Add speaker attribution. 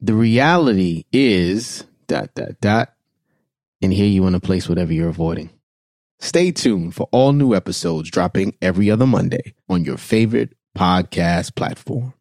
Speaker 1: The reality is dot dot dot. And here you want to place whatever you're avoiding. Stay tuned for all new episodes dropping every other Monday on your favorite podcast platform.